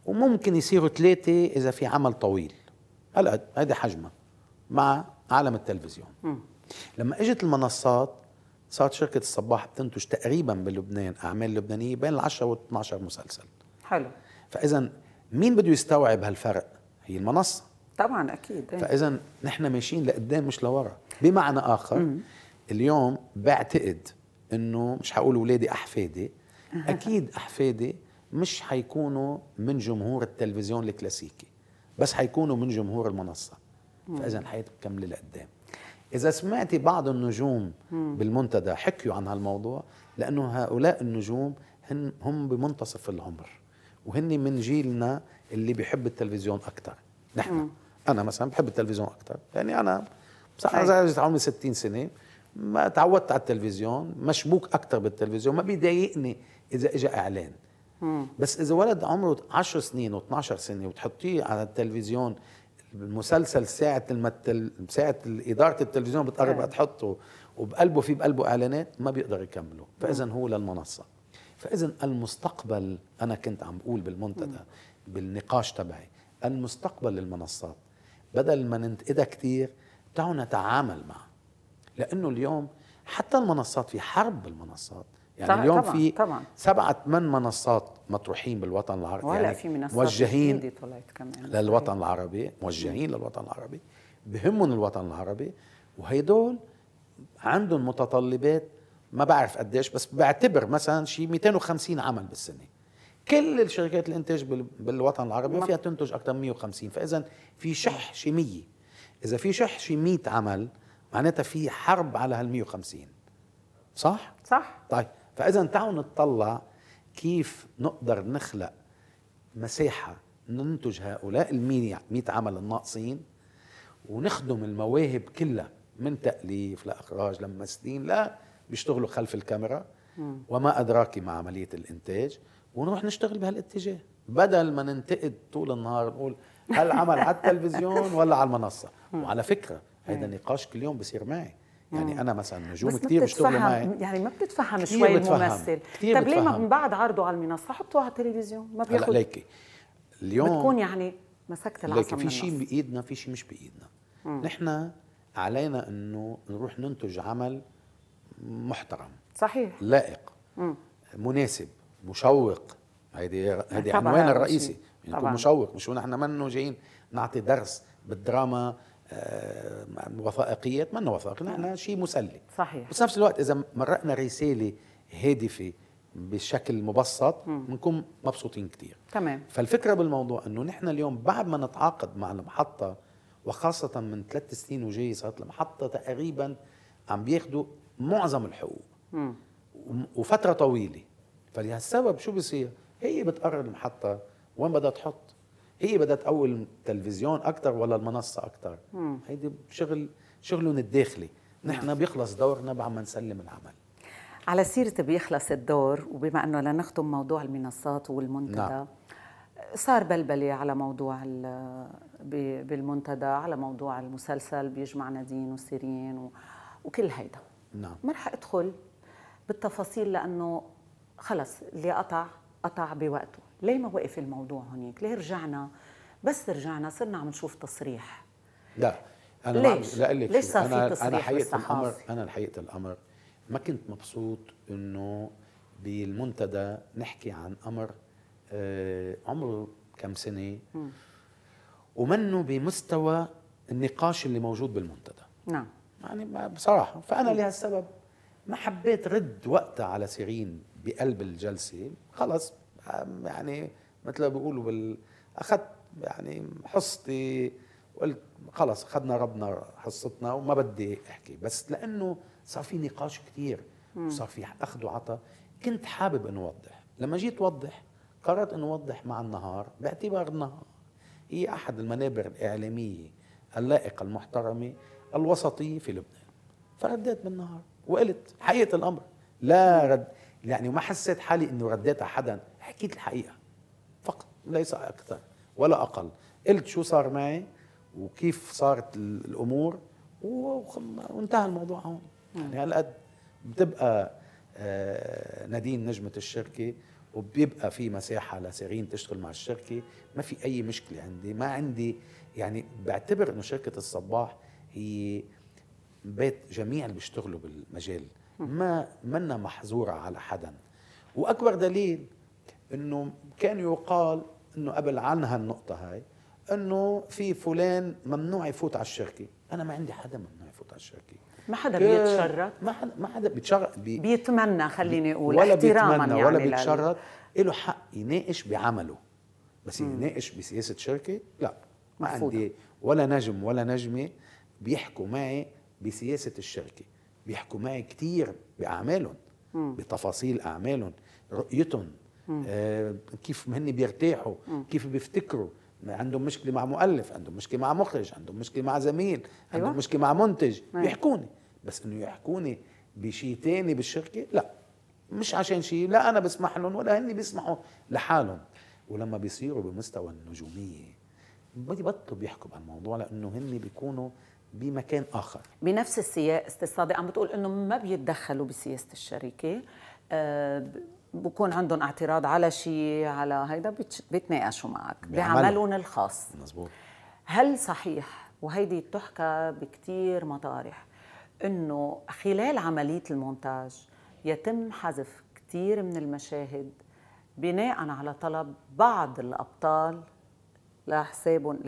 وممكن يصيروا ثلاثة إذا في عمل طويل هلأ هيدي حجمها مع عالم التلفزيون. لما إجت المنصات صارت شركة الصباح بتنتج تقريبا بلبنان أعمال لبنانية بين ال 10 وال 12 مسلسل. حلو. فإذا مين بده يستوعب هالفرق؟ هي المنصة. طبعا أكيد. إيه؟ فإذا نحن ماشيين لقدام مش لورا. بمعنى آخر م. اليوم بعتقد إنه مش حقول أولادي أحفادي أكيد أحفادي مش حيكونوا من جمهور التلفزيون الكلاسيكي بس حيكونوا من جمهور المنصة. فإذا حيتكمل لقدام. إذا سمعتي بعض النجوم بالمنتدى حكيوا عن هالموضوع لأنه هؤلاء النجوم هن هم بمنتصف العمر وهن من جيلنا اللي بيحب التلفزيون أكثر نحن. أنا مثلا بحب التلفزيون أكثر يعني أنا زي عمري 60 سنة ما تعودت على التلفزيون مشبوك أكثر بالتلفزيون ما بيضايقني إذا إجا إعلان. بس إذا ولد عمره 10 سنين و12 سنة وتحطيه على التلفزيون المسلسل ساعة المتل... ساعة إدارة التلفزيون بتقرب تحطه وبقلبه في بقلبه إعلانات ما بيقدر يكمله. فإذا هو للمنصة. فإذا المستقبل أنا كنت عم بقول بالمنتدى بالنقاش تبعي المستقبل للمنصات بدل ما ننتقدها كثير تعالوا نتعامل معها. لأنه اليوم حتى المنصات في حرب بالمنصات يعني اليوم طبعًا في طبعًا. سبعة من منصات مطروحين بالوطن العربي ولا يعني في منصات موجهين طلعت كمان. للوطن العربي موجهين للوطن العربي بهمهم الوطن العربي وهيدول عندهم متطلبات ما بعرف قديش بس بعتبر مثلا شيء 250 عمل بالسنة. كل الشركات الإنتاج بالوطن العربي فيها تنتج أكثر من 150 فاذا في شح شي 100 إذا في شح شي 100 عمل معناتها في حرب على هال 150 صح؟ صح. طيب. فإذا تعالوا نتطلع كيف نقدر نخلق مساحة ننتج هؤلاء ال 100 عمل الناقصين ونخدم المواهب كلها من تأليف لإخراج لممثلين لا بيشتغلوا خلف الكاميرا وما أدراك مع عملية الإنتاج ونروح نشتغل بهالاتجاه. بدل ما ننتقد طول النهار نقول هل عمل على التلفزيون ولا على المنصة. وعلى فكرة هذا نقاش كل يوم بصير معي. يعني أنا مثلا نجوم كثير بيشتغلوا معي. يعني ما بتتفهم شوي الممثل. طيب ليه ما من بعد عرضه على المنصة؟ حطوه على التلفزيون ما بياخذ ليكي. اليوم بتكون يعني مسكت العصا في شيء بإيدنا في شيء مش بإيدنا. نحن علينا إنه نروح ننتج عمل محترم. صحيح. لائق. مم. مناسب. مشوق. هيدي هيدي عنوان الرئيسي. يعني يكون مشوق. مش نحن منه جايين نعطي درس بالدراما وثائقيات منا وثائقي نحن شيء مسلي. صحيح. بس نفس الوقت إذا مرقنا رسالة هادفة بشكل مبسط بنكون مبسوطين كثير تمام. فالفكرة بالموضوع إنه نحن اليوم بعد ما نتعاقد مع المحطة وخاصة من ثلاث سنين وجاي صارت المحطة تقريبا عم بياخذوا معظم الحقوق. م. وفترة طويلة. فلهالسبب شو بصير؟ هي بتقرر المحطة وين بدها تحط. هي بدها تقوي التلفزيون أكثر ولا المنصة أكثر هيدي شغل شغلهم الداخلي. نحن نعم. بيخلص دورنا بعد ما نسلم العمل. على سيرة بيخلص الدور وبما أنه لنختم موضوع المنصات والمنتدى نعم. صار بلبلة على موضوع بالمنتدى على موضوع المسلسل بيجمع نادين وسيرين وكل هيدا. نعم. ما رح أدخل بالتفاصيل لأنه خلص اللي قطع قطع بوقته. ليه ما وقف الموضوع هنيك؟ ليه رجعنا؟ بس رجعنا صرنا عم نشوف تصريح. لا أنا ليش؟ لا لك ليش صار في تصريح أنا حقيقه الامر أنا الحقيقة الأمر ما كنت مبسوط إنه بالمنتدى نحكي عن أمر آه عمره كم سنة ومنه بمستوى النقاش اللي موجود بالمنتدى. نعم. يعني بصراحة. فأنا لهالسبب ما حبيت رد وقتها على سيرين بقلب الجلسة. خلص يعني مثل ما بيقولوا بال أخذت يعني حصتي وقلت خلص أخذنا ربنا حصتنا وما بدي أحكي بس لأنه صار في نقاش كثير وصار في أخذ وعطاء كنت حابب إنه أوضح. لما جيت أوضح قررت إنه أوضح مع النهار باعتبار النهار. هي أحد المنابر الإعلامية اللائقة المحترمة الوسطية في لبنان. فرديت بالنهار وقلت حقيقة الأمر لا رد يعني وما حسيت حالي إنه رديت على حدا حكيت الحقيقة. فقط ليس أكثر ولا أقل. قلت شو صار معي وكيف صارت ال- الأمور وانتهى الموضوع هون. يعني هالقد بتبقى آه، نادين نجمة الشركة وبيبقى في مساحة لسيرين تشتغل مع الشركة. ما في أي مشكلة عندي. ما عندي يعني بعتبر إنه شركة الصباح هي بيت جميع اللي بيشتغلوا بالمجال. ما منا محظورة على حدا. وأكبر دليل إنه كان يقال إنه قبل عن هالنقطة هاي إنه في فلان ممنوع يفوت على الشركة. أنا ما عندي حدا ممنوع يفوت على الشركة. ما حدا بيتشرط. ما حدا ما حدا بيتشرط. بي بيتمنى خليني أقول ولا احتراما بيتمنى يعني ولا بيتشرط. له حق يناقش بعمله. بس يناقش بسياسة شركة؟ لا ما مرفوضة. عندي ولا نجم ولا نجمة بيحكوا معي بسياسة الشركة. بيحكوا معي كثير باعمالهم بتفاصيل أعمالهم رؤيتهم آه كيف هن بيرتاحوا كيف بيفتكروا. عندهم مشكلة مع مؤلف عندهم مشكلة مع مخرج عندهم مشكلة مع زميل عندهم أيوة. مشكلة مع منتج. أيوة. بيحكوني. بس إنه يحكوني بشيء تاني بالشركة؟ لا. مش عشان شيء لا أنا بسمح لهم ولا هن بيسمحوا لحالهم. ولما بيصيروا بمستوى النجومية بدي بطلوا بيحكوا بهالموضوع لأنه هن بيكونوا بمكان آخر. بنفس السياق أستاذ صادق عم بتقول إنه ما بيتدخلوا بسياسة الشركة. آه، ب- بكون عندهم اعتراض على شيء على هيدا بيتناقشوا معك بعملهم. الخاص. مزبوط هل صحيح وهيدي تحكى بكتير مطارح إنه خلال عملية المونتاج يتم حذف كتير من المشاهد بناء على طلب بعض الأبطال لحسابهم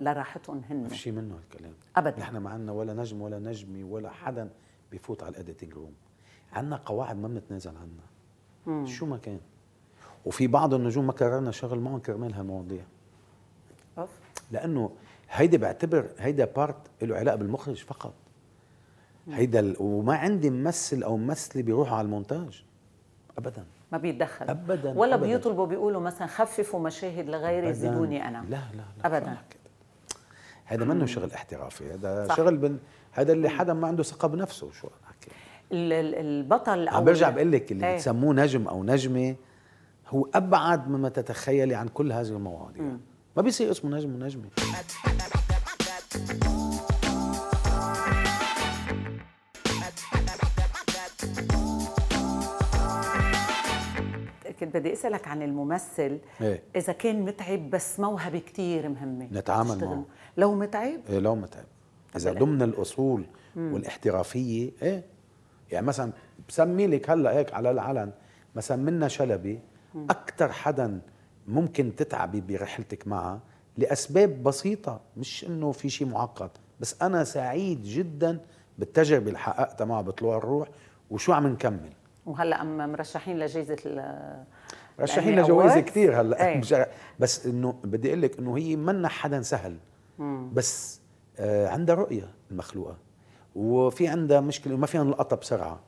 لراحتهم ما هن؟ في شيء منه هالكلام. أبداً. نحن ما عندنا ولا نجم ولا نجمة ولا حدا بيفوت على ال editing room عندنا قواعد ما بنتنازل عنها. شو ما كان. وفي بعض النجوم ما قررنا شغل معهم كرمال هالمواضيع أوف. لأنه هيدا بعتبر هيدا part له علاقة بالمخرج فقط. هيدا ال... وما عندي ممثل أو ممثله بيروحوا على المونتاج. ابدا. ما بيتدخل. أبداً، ولا أبداً. بيطلبوا بيقولوا مثلا خففوا مشاهد لغيري. زيدوني أنا. لا لا لا كده. هذا منه شغل احترافي. هذا صح. شغل بن... هذا اللي حدا ما عنده ثقة بنفسه شو حكي ال- ال- البطل عم برجع بقول لك اللي إيه. بتسموه نجم أو نجمة هو أبعد مما تتخيلي عن كل هذه المواضيع ما بيصير اسمه نجم ونجمة كنت بدي أسألك عن الممثل إيه. إذا كان متعب بس موهبة كتير مهمة نتعامل. معه. لو متعب إيه لو متعب إذا. ضمن الأصول والاحترافية إيه يعني مثلا بسمي لك هلأ هيك على العلن مثلا منا شلبي أكثر حدا ممكن تتعبي برحلتك معها لأسباب بسيطة مش إنه في شيء معقد بس أنا سعيد جدا بالتجربة اللي حققتها معها بطلوع الروح وشو عم نكمل؟ وهلأ أم مرشحين لجائزة ال- رشحين الأنمي لجوائز. كثير هلأ. مش- بس إنه بدي أقول لك إنه هي منا حدا سهل. بس آه عندها رؤية المخلوقة. وفي عندها مشكلة وما فيها نلقطها بسرعة.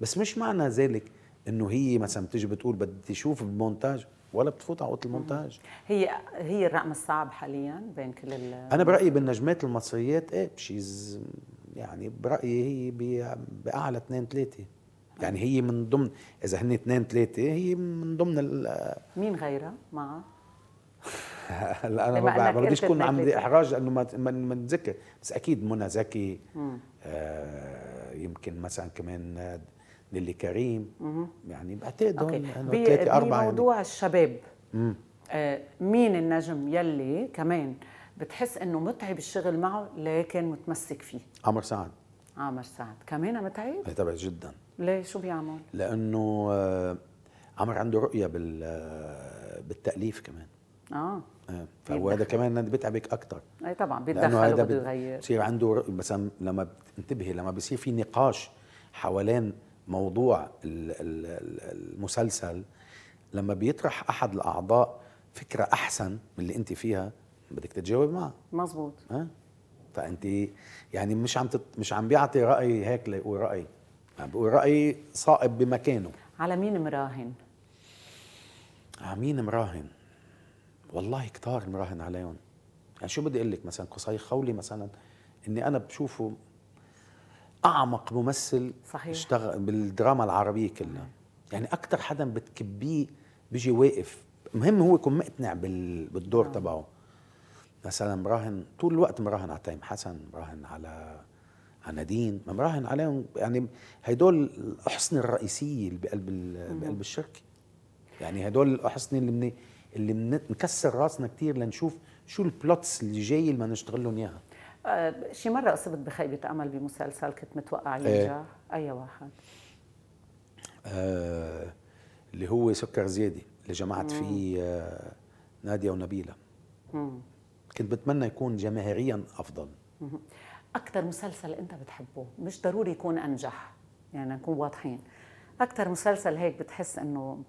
بس مش معنى ذلك إنه هي مثلا بتيجي بتقول بدي أشوف المونتاج ولا بتفوت على أوضة المونتاج. هي هي الرقم الصعب حاليا بين كل ال أنا برأيي بالنجمات المصريات إيه بشيز يعني برأيي هي بأعلى اثنين ثلاثة. يعني هي من ضمن إذا هن اثنين ثلاثة هي من ضمن ال- مين غيرها؟ معها؟ هلا أنا ما ما بديش اكون عم. إحراج لأنه ما ما ما نتذكر بس أكيد منى زكي. يمكن مثلا كمان آه، نيلي كريم يعني بعتقد أوكي. هون إنه ب- ثلاثة أربعة يعني. بموضوع الشباب. مم. آه مين النجم يلي كمان بتحس إنه متعب الشغل معه لكن متمسك فيه؟ عمر سعد. عامر سعد. كمان متعب؟ تبع جدا. ليه؟ شو بيعمل؟ لأنه آه عمر عنده رؤية بال آه، بالتأليف كمان. آه آه. فهو هذا كمان بيتعبك أكثر أي طبعا بيتدخل وبده يغير بصير عنده مثلا لما انتبهي لما بصير في نقاش حوالين موضوع المسلسل لما بيطرح أحد الأعضاء فكرة أحسن من اللي أنت فيها بدك تتجاوب معه. مزبوط ها؟ فأنت يعني مش عم تت... مش عم بيعطي رأي هيك ليقول رأي. عم بيقول رأي صائب بمكانه. على مين مراهن؟ على مين مراهن؟ والله كتار مراهن عليهم. يعني شو بدي أقول لك مثلا قصي خولي مثلا إني أنا بشوفه أعمق ممثل صحيح. اشتغل بالدراما العربية كلها. يعني أكثر حدا بتكبيه بيجي واقف. مهم هو يكون مقتنع بالدور نعم. تبعه. مثلا مراهن طول الوقت مراهن على تيم حسن مراهن على على نادين. مراهن عليهم. يعني هدول الاحصنه الرئيسية اللي بقلب بقلب الشركة. يعني هدول الاحصنه اللي اللي بنكسر راسنا كثير لنشوف شو البلوتس اللي جاي اللي بدنا نشتغل لهم إياها. أه شي مرة أصبت بخيبة أمل بمسلسل كنت متوقع ينجح إيه. أي واحد؟ آه اللي هو سكر زيادة اللي جمعت فيه آه نادية ونبيلة. مم. كنت بتمنى يكون جماهيريا أفضل. مم. أكثر مسلسل أنت بتحبه؟ مش ضروري يكون أنجح يعني نكون واضحين. أكثر مسلسل هيك بتحس إنه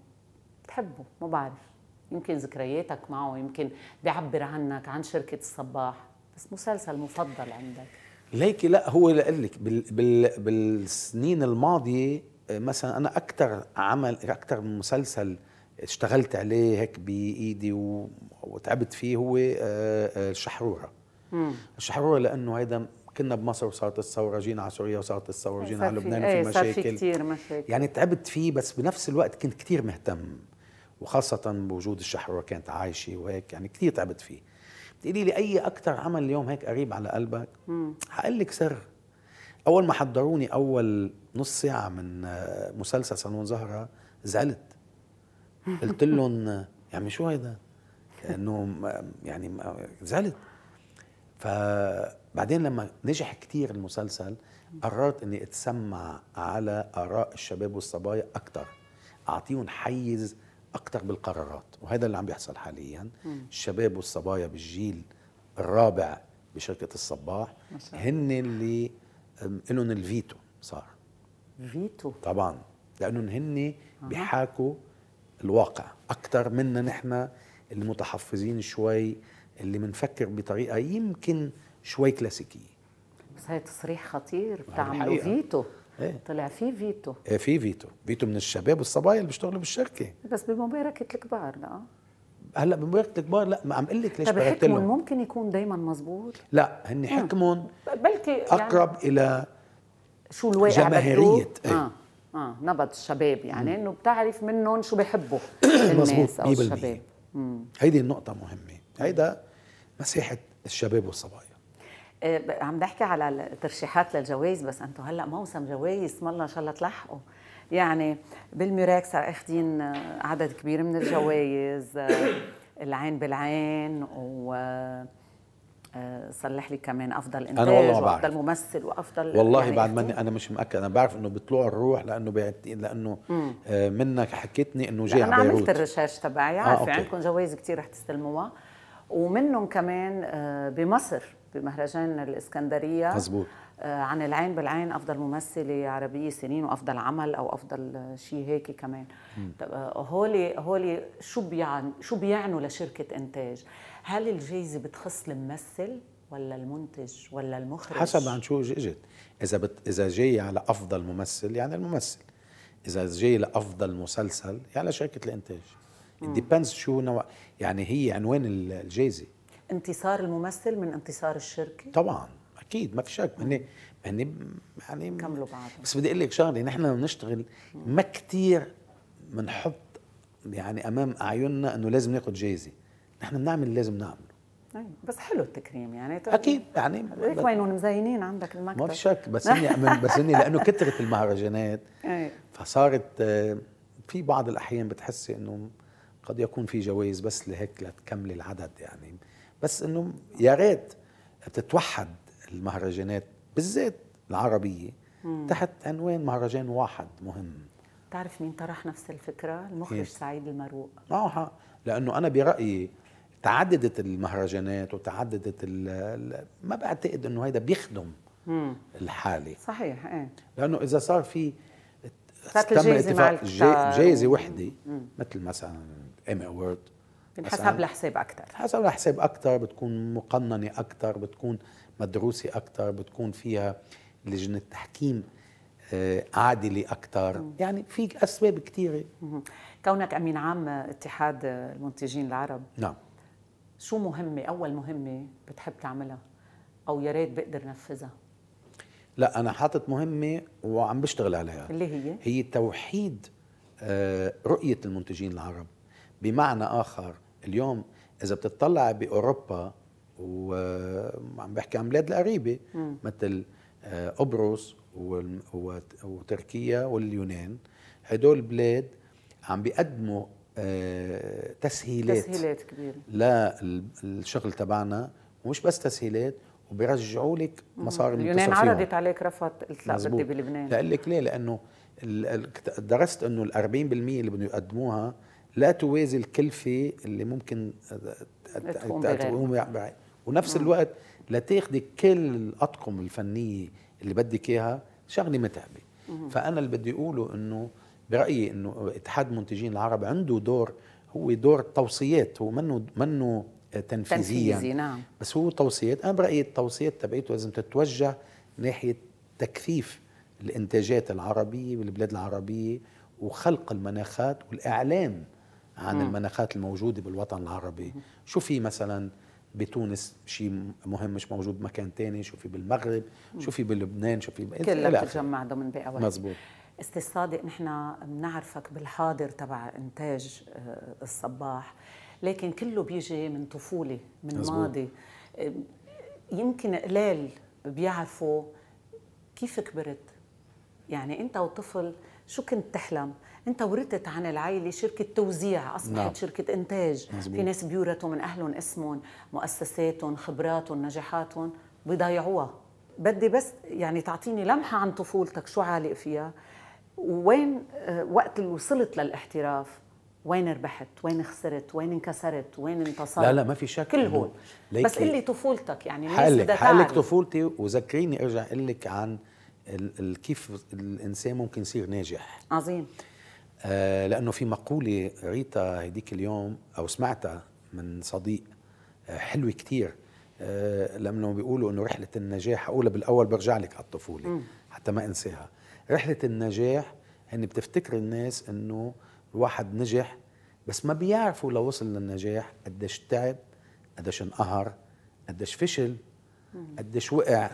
بتحبه ما بعرف. يمكن ذكرياتك معه يمكن بيعبر عنك عن شركة الصباح. بس مسلسل مفضل عندك. ليكي لا هو لك بال بال بالسنين الماضية مثلا أنا أكثر عمل أكثر مسلسل اشتغلت عليه هيك بإيدي وتعبت فيه هو آه، آه، الشحرورة. الشحرورة لأنه هيدا كنا بمصر وصارت الثوره جينا على سوريا وصارت الثوره جينا على لبنان إيه في مشاكل. في كثير مشاكل. يعني تعبت فيه بس بنفس الوقت كنت كثير مهتم. وخاصة بوجود الشحرورة كانت عايشة وهيك يعني كثير تعبت فيه. بتقولي لي أي أكثر عمل اليوم هيك قريب على قلبك؟ هقول لك سر. أول ما حضروني أول نص ساعة من مسلسل صالون زهرة زعلت. قلت لهم يعني شو هيدا؟ انه يعني زعلت. فبعدين لما نجح كثير المسلسل قررت إني أتسمع على آراء الشباب والصبايا أكثر أعطيهم حيز أكثر بالقرارات وهذا اللي عم بيحصل حاليا. مم. الشباب والصبايا بالجيل الرابع بشركة الصباح هن اللي لهم الفيتو صار. فيتو؟ طبعا لأنهم هن بيحاكوا الواقع أكثر منا نحن اللي متحفظين شوي اللي بنفكر بطريقة يمكن شوي كلاسيكية. بس هاي تصريح خطير بتعملوا فيتو. إيه. طلع في فيتو. إيه في فيتو. فيتو من الشباب والصبايا اللي بيشتغلوا بالشركة. بس بمباركة الكبار لا. هلأ بمباركة الكبار لا ما عم أقول لك ليش طيب حكمهم ممكن يكون دائما مزبوط؟ لا هن حكمهم بلكي يعني أقرب إلى شو الواقع جماهيرية إيه؟ آه آه نبض الشباب يعني إنه بتعرف منهم شو بيحبوا الناس أو الشباب. هيدي النقطة مهمة. هيدا مساحه الشباب والصبايا. عم بحكي على الترشيحات للجوائز بس أنتم هلأ موسم جوائز الله إن شاء الله تلحقوا. يعني بالميراك صار اخذين عدد كبير من الجوائز آه، العين بالعين و آه، صلح لي كمان أفضل إنتاج وأفضل ممثل وأفضل والله يعني بعد ماني أنا مش مأكد أنا بعرف إنه بيطلعوا الروح لأنه بيعت... لأنه منك حكيتني إنه جاي على بيروت أنا عملت الريسيرش تبعي عارفة آه عندكم جوائز كثير رح تستلموها. ومنهم كمان بمصر بمهرجان الإسكندرية. مزبوط آه، عن العين بالعين أفضل ممثله عربيه سنين وأفضل عمل أو أفضل شيء هيك كمان. آه، هولي هولي شو بيعني شو بيعنوا لشركة إنتاج؟ هل الجائزه بتخص الممثل ولا المنتج ولا المخرج؟ حسب عن شو إجت. إذا بت إذا جاي على أفضل ممثل يعني الممثل. إذا جاي لأفضل مسلسل يعني لشركة الإنتاج. depends شو نوع يعني هي عنوان الجائزة. انتصار الممثل من انتصار الشركة؟ طبعا أكيد ما في شك. هني هني يعني كملوا بعض. بس بدي أقول لك شغلة نحن بنشتغل ما كثير بنحط يعني أمام أعيننا إنه لازم ناخذ جايزه نحن بنعمل اللي لازم نعمله. أيوة. بس حلو التكريم يعني. أكيد يعني هيك وينهم مزينين عندك المكتب. ما في شك بس اني بس اني لأنه كثرت المهرجانات. أيوة. فصارت آه، في بعض الأحيان بتحسي إنه قد يكون في جوائز بس لهيك لتكملي العدد يعني. بس إنه يا ريت تتوحد المهرجانات بالذات العربية مم. تحت عنوان مهرجان واحد مهم. تعرف مين طرح نفس الفكرة؟ المخرج إيه؟ سعيد المروق آه لأنه أنا برأيي تعددت المهرجانات وتعددت ال ال ما بعتقد إنه هيدا بيخدم مم. الحالة. صحيح إيه. لأنه إذا صار في تم جا- جايزة وحدة مثل مثلا ايمي اوورد بنحسب لحساب أكثر حسب الحساب أكثر بتكون مقننة أكثر بتكون مدروسة أكثر بتكون فيها لجنة تحكيم آه، عادلة أكثر يعني في أسباب كثيره كونك أمين عام اتحاد المنتجين العرب نعم. شو مهمة أول مهمة بتحب تعملها؟ أو يا ريت بقدر نفذها؟ لا أنا حاطط مهمة وعم بشتغل عليها. اللي هي؟ هي توحيد آه، رؤية المنتجين العرب. بمعنى آخر اليوم إذا بتطلع بأوروبا وعم بحكي عن بلاد القريبه مثل آه، قبرص وتركيا واليونان هدول البلاد عم بيقدموا آه، تسهيلات تسهيلات كبيرة. للشغل تبعنا ومش بس تسهيلات وبيرجعوا لك مصاري اليونان. عرضت عليك رفضت قلت لا. بدي بلبنان. لأقول لك ليه؟ لأنه درست إنه ال 40% اللي بدهم يقدموها لا توازي الكلفة اللي ممكن تقوم ونفس الوقت لتاخذي كل الأطقم الفنية اللي بدك إياها شغلة متعبه فأنا اللي بدي أقوله إنه برأيي إنه اتحاد المنتجين العرب عنده دور هو دور توصيات هو منه منه تنفيذيا. تنفيذي نعم. بس هو توصيات. أنا برأيي التوصيات تبعيته لازم تتوجه ناحية تكثيف الإنتاجات العربية بالبلاد العربية وخلق المناخات والإعلام عن المناخات الموجودة بالوطن العربي. شو في مثلا بتونس؟ شيء مهم مش موجود بمكان تاني؟ شو في بالمغرب؟ شو في بلبنان؟ شو في كلها. بتتجمع ضمن بيئة واحدة. مزبوط. أستاذ صادق نحن بنعرفك بالحاضر تبع إنتاج آه، الصباح لكن كله بيجي من طفولة من مزبوط. ماضي. آه، يمكن قلال بيعرفوا كيف كبرت. يعني أنت وطفل شو كنت تحلم؟ انت ورثت عن العائله شركة توزيع أصبحت نعم. شركة إنتاج. مزبوط. في ناس بيورثوا من أهلهم اسمهم مؤسساتهم خبراتهم نجاحاتهم بيضيعوها بدي بس يعني تعطيني لمحة عن طفولتك شو عالق فيها؟ وين آه، وقت اللي وصلت للاحتراف وين ربحت؟ وين خسرت؟ وين انكسرت؟ وين انتصرت؟ لا لا ما في شك كل ليكي- بس قل لي طفولتك يعني الناس حقلك طفولتي وذكريني أرجع أقول لك عن ال ال كيف الإنسان ممكن يصير ناجح. عظيم. لأنه في مقولة قريتها هديك اليوم أو سمعتها من صديق آه حلوة كتير. آه لأنه بيقولوا إنه رحلة النجاح أقولها بالأول برجع لك على الطفولة حتى ما أنساها. رحلة النجاح هن بتفتكر الناس إنه الواحد نجح بس ما بيعرفوا لو وصل للنجاح قديش تعب قديش انقهر قديش فشل قديش وقع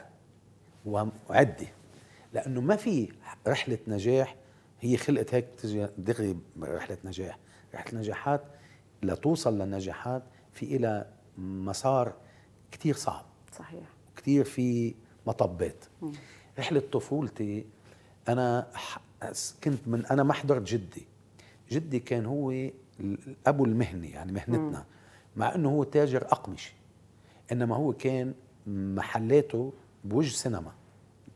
وعدي. لأنه ما في رحلة نجاح هي خلقت هيك تجي دغري رحلة نجاح. رحلة نجاحات لتوصل للنجاحات في إلى مسار كتير صعب. صحيح. كتير في مطبات. رحلة طفولتي أنا كنت من أنا ما حضرت جدي. جدي كان هو الأبو المهني يعني مهنتنا. مع أنه هو تاجر أقمشة إنما هو كان محلاته بوجه سينما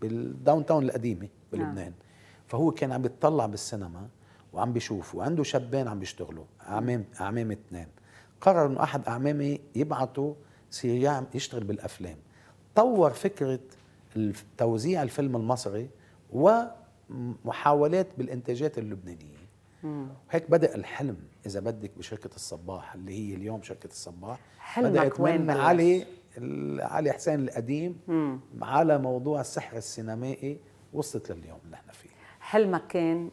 بالداون تاون القديمة بلبنان. فهو كان عم بيطلع بالسينما وعم بيشوف وعنده شابين عم بيشتغلوا أعمام أعمام اثنين. قرر إنه أحد أعمامي يبعته يصير يشتغل بالأفلام. طور الف- توزيع الفيلم المصري ومحاولات بالإنتاجات اللبنانية. هيك بدأ الحلم إذا بدك بشركة الصباح اللي هي اليوم شركة الصباح. وين من؟ علي علي حسين القديم على موضوع السحر السينمائي وصلت لليوم اللي إحنا فيه. حلمك كان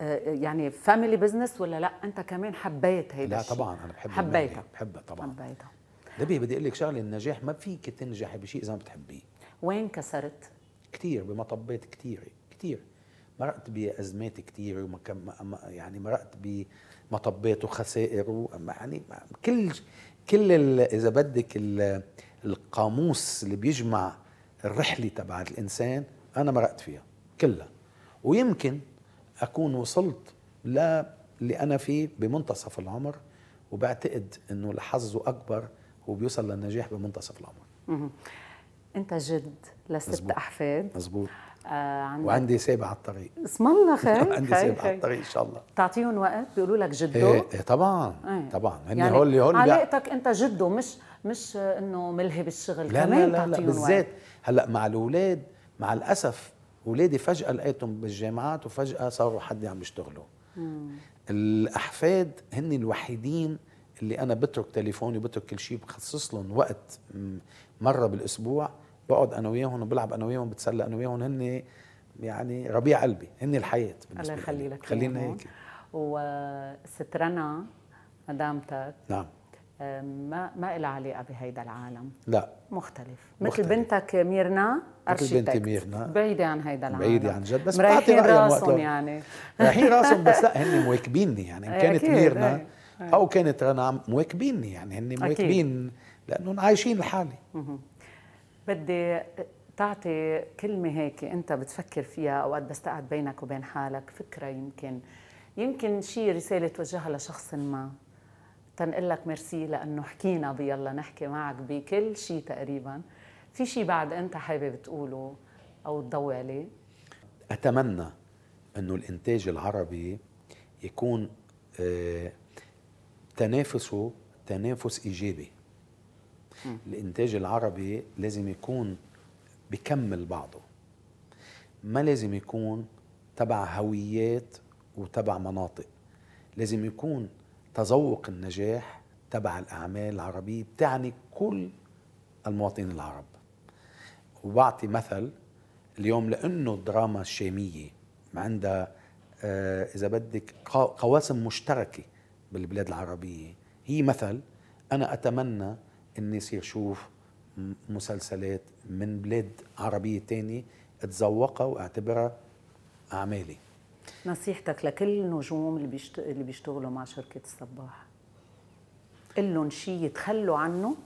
آه، يعني family business ولا لا؟ أنت كمان حبيت هيدا لا؟ طبعا أنا بحب حبيتها بحبها طبعا. حبيتها نبي بدي أقول لك شغلة النجاح ما فيك تنجحي بشيء إذا ما بتحبيه. وين كسرت؟ كثير بمطبات كثيره كثير مرقت بأزمات ما- يعني مرقت بمطبات وخسائر يعني كل كل إذا بدك ال- القاموس اللي بيجمع الرحلة تبعت الإنسان أنا مرقت فيها كلها. ويمكن أكون وصلت للي أنا فيه بمنتصف العمر وبعتقد إنه الحظ أكبر هو بيوصل للنجاح بمنتصف العمر. أنت جد لست. أحفاد مزبوط آه وعندي سابع على الطريق اسم الله خير عندي سابع على الطريق إن شاء الله بتعطيهم وقت بيقولوا لك جدو إيه إيه طبعا إيه. طبعا هن يعني هول هول علاقتك أنت جدو مش مش إنه ملهي بالشغل لا كمان لا لا, لا تعطيهم بالذات. هلأ مع الأولاد مع الأسف اولادي فجأة لقيتهم بالجامعات وفجأة صاروا حد عم يشتغلوا. الأحفاد هن الوحيدين اللي أنا بترك تليفوني وبترك كل شيء بخصص لهم وقت مرة بالأسبوع بقعد أنا وياهم وبلعب أنا وياهم بتسلى أنا وياهم هن يعني ربيع قلبي هن الحياة بالنسبة الله يخلي لي. لك خلينا. هيك. وست رنا مدامتك. نعم. ما ما لها علاقة بهيدا العالم. لا. مختلف. مختلف. مثل بنتك ميرنا مثل بنتي. ميرنا. بعيدة عن هيدا العالم. بعيدة عن جد، بس مريحين بتعطي راسهم. يعني. رايحين راسهم بس لا هن مواكبيني يعني. إن كانت ميرنا. أو كانت رنا مواكبيني يعني. هن مواكبين لأنهم عايشين لحالي. بدي تعطي كلمة هيك أنت بتفكر فيها أوقات بس تقعد بينك وبين حالك فكرة يمكن. يمكن شيء رسالة توجهها لشخص ما. تنقل لك ميرسي لأنه حكينا بيلا نحكي معك بكل شيء تقريبا. في شيء بعد أنت حابب تقوله أو تضوي عليه؟ أتمنى إنه الإنتاج العربي يكون آه، تنافسه تنافس إيجابي. الإنتاج العربي لازم يكون بكمل بعضه. ما لازم يكون تبع هويات وتبع مناطق. لازم يكون تذوق النجاح تبع الأعمال العربية بتعني كل المواطنين العرب. وبعطي مثل اليوم لأنه الدراما الشامية عندها آه، إذا بدك قواسم مشتركة بالبلاد العربية. هي مثل أنا أتمنى إني يصير شوف مسلسلات من بلاد عربية تانية اتذوقها وأعتبرها أعمالي. نصيحتك لكل النجوم اللي بيشت... اللي بيشتغلوا مع شركة الصباح. قل لهم شيء يتخلوا عنه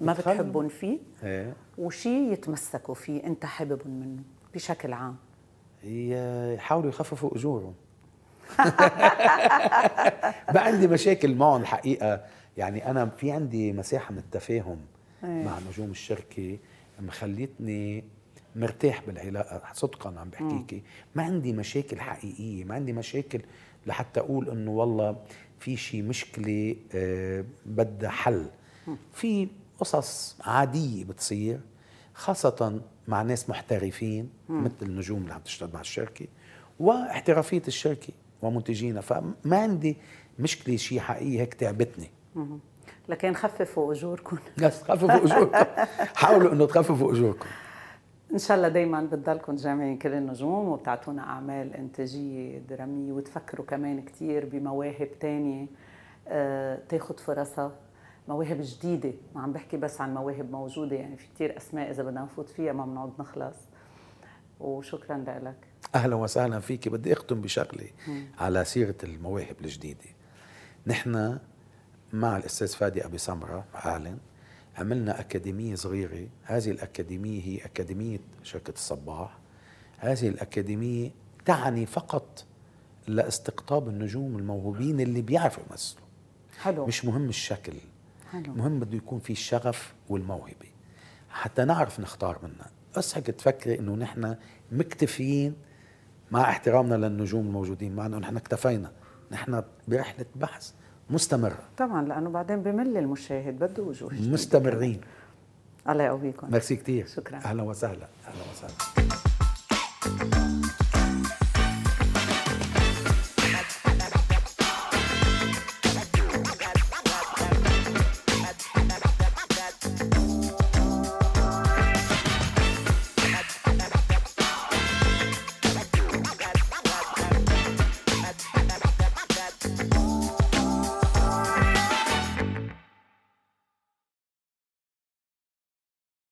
ما؟ بتحبهم فيه إيه. وشيء يتمسكوا فيه انت حاببهم منه بشكل عام. يحاولوا يخففوا أجورهم. ما عندي مشاكل معهم الحقيقة يعني أنا في عندي مساحة من التفاهم إيه. مع نجوم الشركة مخليتني مرتاح بالعلاقة صدقا عم بحكيكي ما عندي مشاكل حقيقية ما عندي مشاكل لحتى أقول إنه والله في شيء مشكلة آه، بدها حل. في قصص عادية بتصير خاصة مع ناس محترفين مثل النجوم اللي عم تشتغل مع الشركة واحترافية الشركة ومنتجينها. فما عندي مشكلة شيء حقيقي هيك تعبتني. لكن خففوا أجوركم. بس خففوا أجوركم. حاولوا إنه تخففوا أجوركم. إن شاء الله دائما بتضلكم جامعين كل النجوم وبتعطونا أعمال إنتاجية درامية وتفكروا كمان كثير بمواهب تانية. آه، تاخد فرصها مواهب جديدة. ما عم بحكي بس عن مواهب موجودة يعني في كثير أسماء إذا بدنا نفوت فيها ما بنقعد نخلص. وشكرا لك. أهلا وسهلا فيك بدي أختم بشغلة على سيرة المواهب الجديدة. نحن مع الأستاذ فادي أبي سمرة اعلن عملنا أكاديمية صغيرة. هذه الأكاديمية هي أكاديمية شركة الصباح. هذه الأكاديمية تعني فقط لاستقطاب النجوم الموهوبين اللي بيعرفوا يمثلوا. حلو. مش مهم الشكل. حلو. مهم بده يكون في الشغف والموهبة. حتى نعرف نختار منها. بس هيك تفكري إنه نحن مكتفيين مع احترامنا للنجوم الموجودين. معنا ونحن اكتفينا. نحن برحلة بحث. مستمره طبعا لأنه بعدين بمل المشاهد بده وجوه. مستمرين. الله يقويكم. ميرسي كثير شكراً. أهلا وسهلا. أهلا وسهلا.